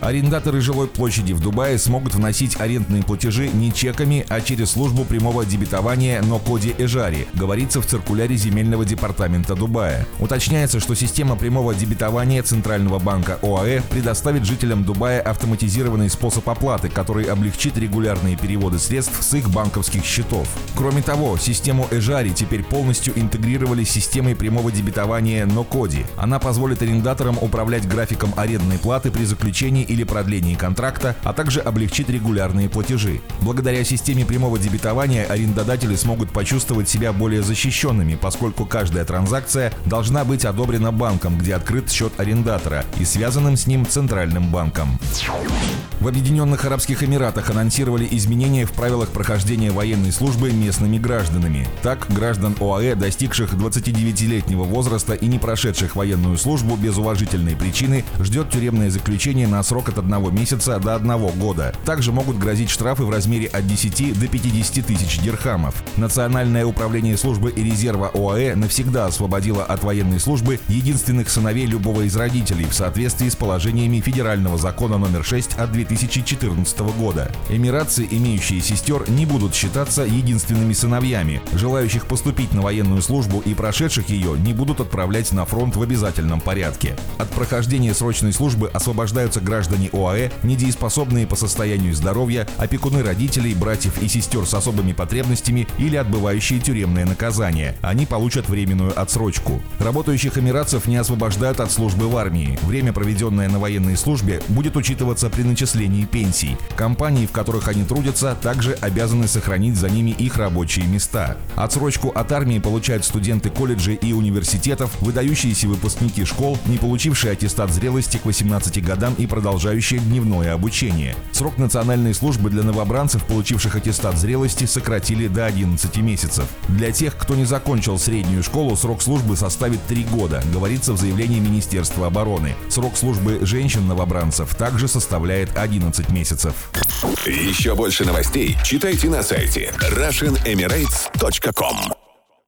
Арендаторы жилой площади в Дубае смогут вносить арендные платежи не чеками, а через службу прямого дебетования но коде Эжари, говорится в циркуляре земельного департамента Дубая. Уточняется, что система прямого дебетования Центрального банка ОАЭ предоставит жителям Дубая автоматизированный способ оплаты, который облегчит регулярные переводы средств с их банковских счетов. Кроме того, систему Эжари теперь полностью интегрировали с системой прямого дебетования но коди. Она позволит арендаторам управлять графиком арендной платы при заключении или продлении контракта, а также облегчит регулярные платежи. Благодаря системе прямого дебетования арендодатели смогут почувствовать себя более защищенными, поскольку каждая транзакция должна быть одобрена банком, где открыт счет арендатора, и связанным с ним центральным банком. В Объединенных Арабских Эмиратах анонсировали изменения в правилах прохождения военной службы местными гражданами. Так, граждан ОАЭ, достигших 29-летнего возраста и не прошедших военную службу без уважительной причины, ждет тюремное заключение на срок от одного месяца до одного года. Также могут грозить штрафы в размере от 10 до 50 тысяч дирхамов. Национальное управление службы и резерва ОАЭ навсегда освободило от военной службы единственных сыновей любого из родителей в соответствии с положениями федерального закона номер 6 от 2014 года. Эмиратцы, имеющие сестер, не будут считаться единственными сыновьями. Желающих поступить на военную службу и прошедших ее не будут отправлять на фронт в обязательном порядке. От прохождения срочной службы освобождаются граждане граждане ОАЭ, недееспособные по состоянию здоровья, опекуны родителей, братьев и сестер с особыми потребностями или отбывающие тюремное наказание. Они получат временную отсрочку. Работающих эмиратцев не освобождают от службы в армии. Время, проведенное на военной службе, будет учитываться при начислении пенсий. Компании, в которых они трудятся, также обязаны сохранить за ними их рабочие места. Отсрочку от армии получают студенты колледжей и университетов, выдающиеся выпускники школ, не получившие аттестат зрелости к 18 годам и продолжающие продолжающее дневное обучение. Срок национальной службы для новобранцев, получивших аттестат зрелости, сократили до 11 месяцев. Для тех, кто не закончил среднюю школу, срок службы составит 3 года, говорится в заявлении Министерства обороны. Срок службы женщин-новобранцев также составляет 11 месяцев. Еще больше новостей читайте на сайте RussianEmirates.com